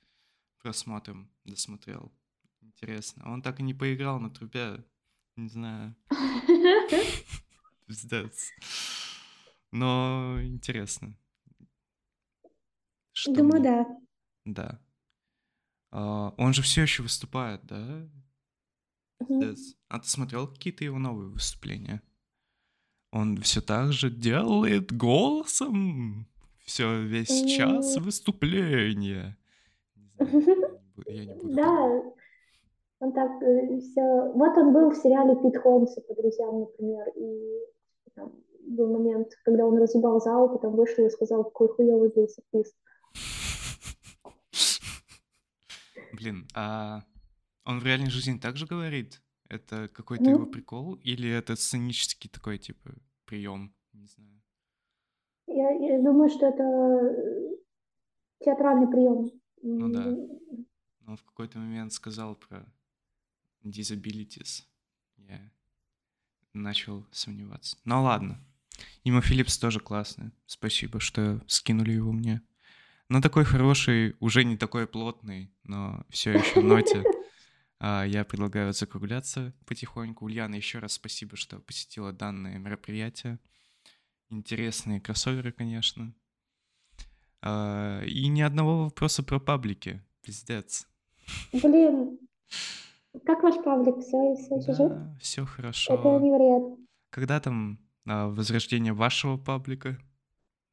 Speaker 1: просмотром досмотрел. Интересно. Он так и не поиграл на трубе. Не знаю. Пиздец. Но интересно. Что
Speaker 2: Думаю, да.
Speaker 1: Да. А, он же все еще выступает, да? Пиздец. А ты смотрел какие-то его новые выступления? Он все так же делает голосом. Все весь час
Speaker 2: М.
Speaker 1: выступления. Я не буду
Speaker 2: Да, он так все. Вот он был в сериале Пит Холмса по друзьям, например, и там был момент, когда он разъебал зал, потом вышел и сказал, какой хуёвый был сапист.
Speaker 1: Блин, а он в реальной жизни так же говорит? Это какой-то его
Speaker 2: Ну,
Speaker 1: прикол? Или это сценический такой, типа, прием? Не знаю.
Speaker 2: я, я думаю, что это э, театральный прием.
Speaker 1: Ну да.
Speaker 2: М,
Speaker 1: Он в какой-то момент сказал про disabilities. Я начал сомневаться. Ну ладно. Има Филлипс тоже классный. Спасибо, что скинули его мне. На такой хороший, уже не такой плотный, но все еще ноте. а, Я предлагаю закругляться потихоньку. Ульяна, еще раз спасибо, что посетила данное мероприятие. Интересные кроссоверы, конечно. А, И ни одного вопроса про паблики. Пиздец.
Speaker 2: Блин, как ваш паблик? Все, все еще жив?
Speaker 1: Да, все
Speaker 2: Это
Speaker 1: хорошо.
Speaker 2: невероятно.
Speaker 1: Когда там а, возрождение вашего паблика?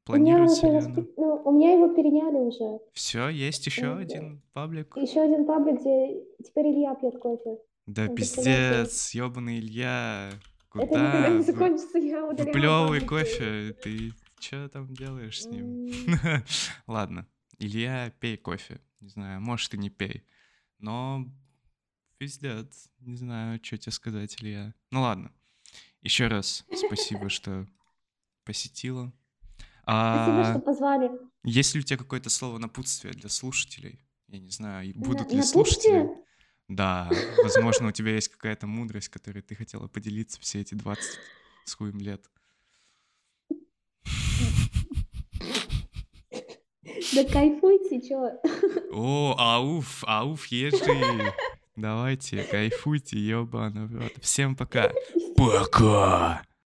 Speaker 2: У меня
Speaker 1: Планируется
Speaker 2: уже ну, у меня его переняли уже.
Speaker 1: Все, есть еще
Speaker 2: Э,
Speaker 1: один паблик?
Speaker 2: Еще один паблик, где теперь Илья пьет кофе.
Speaker 1: Да
Speaker 2: представляете?
Speaker 1: пиздец, ёбаный Илья.
Speaker 2: Это никогда
Speaker 1: Куда?
Speaker 2: не закончится, я удаляю паблики.
Speaker 1: кофе. Ты что там делаешь с ним? Ладно. Илья, пей кофе. Не знаю, может и не пей. Но пиздец. Не знаю, что тебе сказать, Илья. Ну ладно. Еще раз спасибо, что посетила.
Speaker 2: Спасибо, что
Speaker 1: А
Speaker 2: позвали.
Speaker 1: есть ли у тебя какое-то слово напутствие для слушателей? Я не знаю,
Speaker 2: На-
Speaker 1: будут ли слушатели? Да, возможно, у тебя есть какая-то мудрость, которой ты хотела поделиться все эти 20 с хуем лет.
Speaker 2: Да кайфуйте, чё?
Speaker 1: О, ауф, ауф, ежи. Давайте, кайфуйте, ёбаный в рот. Всем пока. Пока.